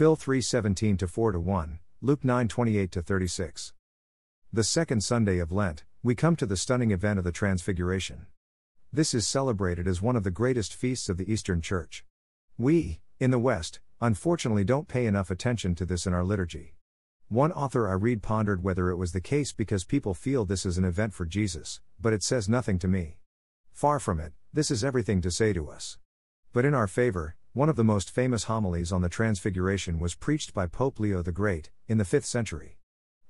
Phil 3:17 to 4 to 1, Luke 9:28 to 36. The second Sunday of Lent, we come to the stunning event of the Transfiguration. This is celebrated as one of the greatest feasts of the Eastern Church. We, in the West, unfortunately don't pay enough attention to this in our liturgy. One author I read pondered whether it was the case because people feel this is an event for Jesus, but it says nothing to me. Far from it, this is everything to say to us. But in our favor, one of the most famous homilies on the Transfiguration was preached by Pope Leo the Great, in the 5th century.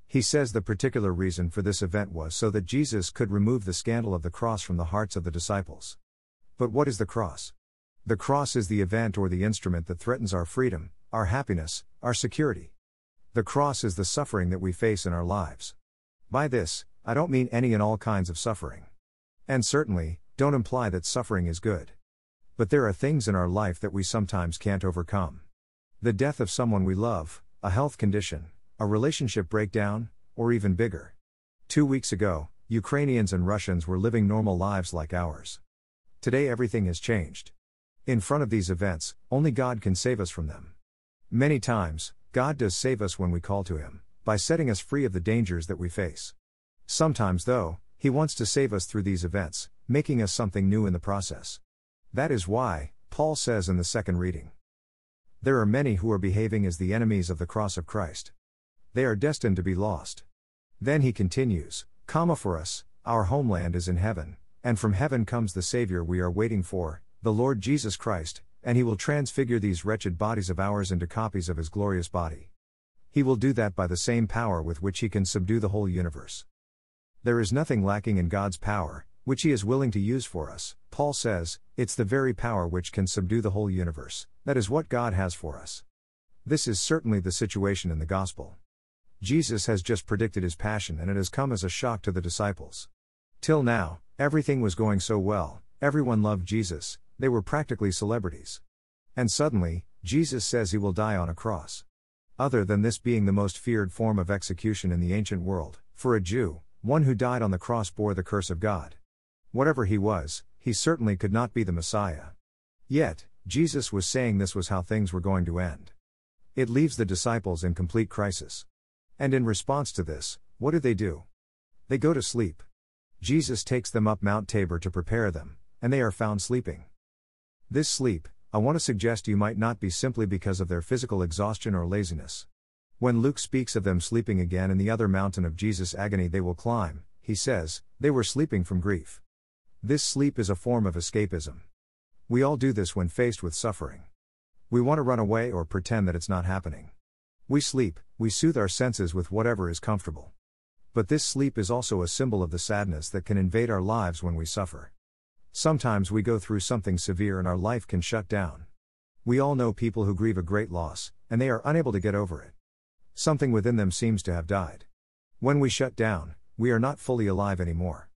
He says the particular reason for this event was so that Jesus could remove the scandal of the cross from the hearts of the disciples. But what is the cross? The cross is the event or the instrument that threatens our freedom, our happiness, our security. The cross is the suffering that we face in our lives. By this, I don't mean any and all kinds of suffering. And certainly, don't imply that suffering is good. But there are things in our life that we sometimes can't overcome. The death of someone we love, a health condition, a relationship breakdown, or even bigger. Two weeks ago, Ukrainians and Russians were living normal lives like ours. Today everything has changed. In front of these events, only God can save us from them. Many times, God does save us when we call to Him, by setting us free of the dangers that we face. Sometimes, though, He wants to save us through these events, making us something new in the process. That is why, Paul says in the second reading, There are many who are behaving as the enemies of the cross of Christ. They are destined to be lost. Then he continues, comma for us, our homeland is in heaven, and from heaven comes the Savior we are waiting for, the Lord Jesus Christ, and he will transfigure these wretched bodies of ours into copies of his glorious body. He will do that by the same power with which he can subdue the whole universe. There is nothing lacking in God's power, which he is willing to use for us. Paul says, it's the very power which can subdue the whole universe. That is what God has for us. This is certainly the situation in the gospel. Jesus has just predicted his passion and it has come as a shock to the disciples. Till now, everything was going so well, everyone loved Jesus, they were practically celebrities. And suddenly, Jesus says he will die on a cross. Other than this being the most feared form of execution in the ancient world, for a Jew, one who died on the cross bore the curse of God. Whatever he was, he certainly could not be the Messiah. Yet, Jesus was saying this was how things were going to end. It leaves the disciples in complete crisis. And in response to this, what do they do? They go to sleep. Jesus takes them up Mount Tabor to prepare them, and they are found sleeping. This sleep, I want to suggest you might not be simply because of their physical exhaustion or laziness. When Luke speaks of them sleeping again in the other mountain of Jesus' agony they will climb, he says, they were sleeping from grief. This sleep is a form of escapism. We all do this when faced with suffering. We want to run away or pretend that it's not happening. We sleep, we soothe our senses with whatever is comfortable. But this sleep is also a symbol of the sadness that can invade our lives when we suffer. Sometimes we go through something severe and our life can shut down. We all know people who grieve a great loss, and they are unable to get over it. Something within them seems to have died. When we shut down, we are not fully alive anymore.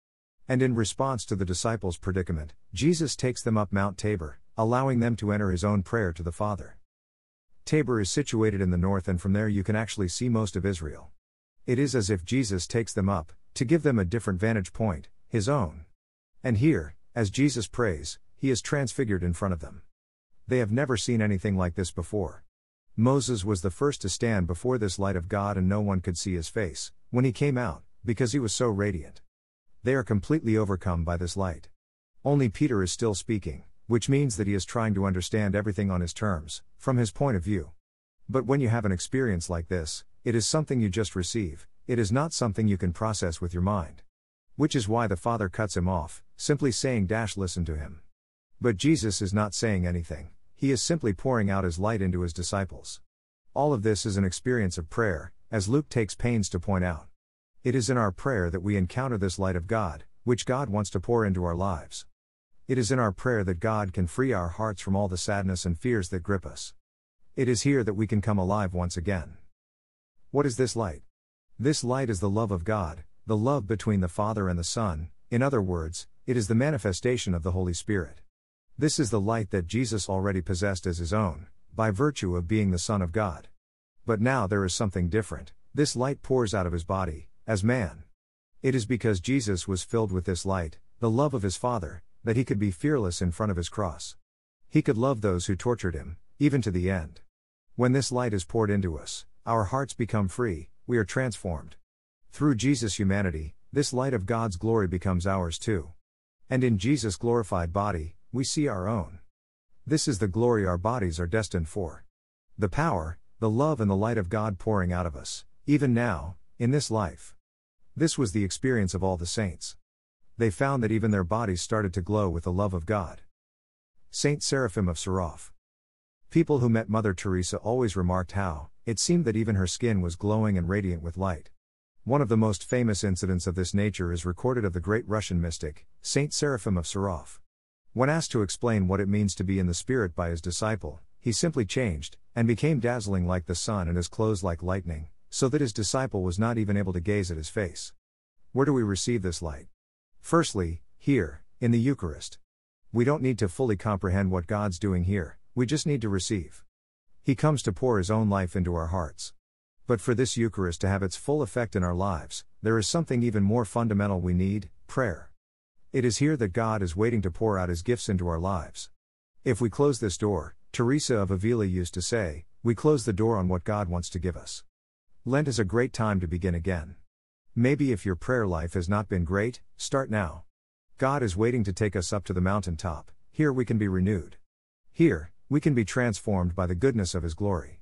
And in response to the disciples' predicament, Jesus takes them up Mount Tabor, allowing them to enter his own prayer to the Father. Tabor is situated in the north, and from there you can actually see most of Israel. It is as if Jesus takes them up, to give them a different vantage point, his own. And here, as Jesus prays, he is transfigured in front of them. They have never seen anything like this before. Moses was the first to stand before this light of God, and no one could see his face, when he came out, because he was so radiant. They are completely overcome by this light. Only Peter is still speaking, which means that he is trying to understand everything on his terms, from his point of view. But when you have an experience like this, it is something you just receive, it is not something you can process with your mind. Which is why the Father cuts him off, simply saying, Dash, listen to him. But Jesus is not saying anything, he is simply pouring out his light into his disciples. All of this is an experience of prayer, as Luke takes pains to point out. It is in our prayer that we encounter this light of God, which God wants to pour into our lives. It is in our prayer that God can free our hearts from all the sadness and fears that grip us. It is here that we can come alive once again. What is this light? This light is the love of God, the love between the Father and the Son, in other words, it is the manifestation of the Holy Spirit. This is the light that Jesus already possessed as his own, by virtue of being the Son of God. But now there is something different, this light pours out of his body, as man. It is because Jesus was filled with this light, the love of his Father, that he could be fearless in front of his cross. He could love those who tortured him, even to the end. When this light is poured into us, our hearts become free, we are transformed. Through Jesus' humanity, this light of God's glory becomes ours too. And in Jesus' glorified body, we see our own. This is the glory our bodies are destined for. The power, the love, and the light of God pouring out of us, even now, in this life. This was the experience of all the saints. They found that even their bodies started to glow with the love of God. Saint Seraphim of Sarov. People who met Mother Teresa always remarked how, it seemed that even her skin was glowing and radiant with light. One of the most famous incidents of this nature is recorded of the great Russian mystic, Saint Seraphim of Sarov. When asked to explain what it means to be in the Spirit by his disciple, he simply changed, and became dazzling like the sun and his clothes like lightning, so that his disciple was not even able to gaze at his face. Where do we receive this light? Firstly, here, in the Eucharist. We don't need to fully comprehend what God's doing here, we just need to receive. He comes to pour His own life into our hearts. But for this Eucharist to have its full effect in our lives, there is something even more fundamental we need prayer. It is here that God is waiting to pour out His gifts into our lives. If we close this door, Teresa of Avila used to say, we close the door on what God wants to give us. Lent is a great time to begin again. Maybe if your prayer life has not been great, start now. God is waiting to take us up to the mountain top, here we can be renewed. Here, we can be transformed by the goodness of His glory.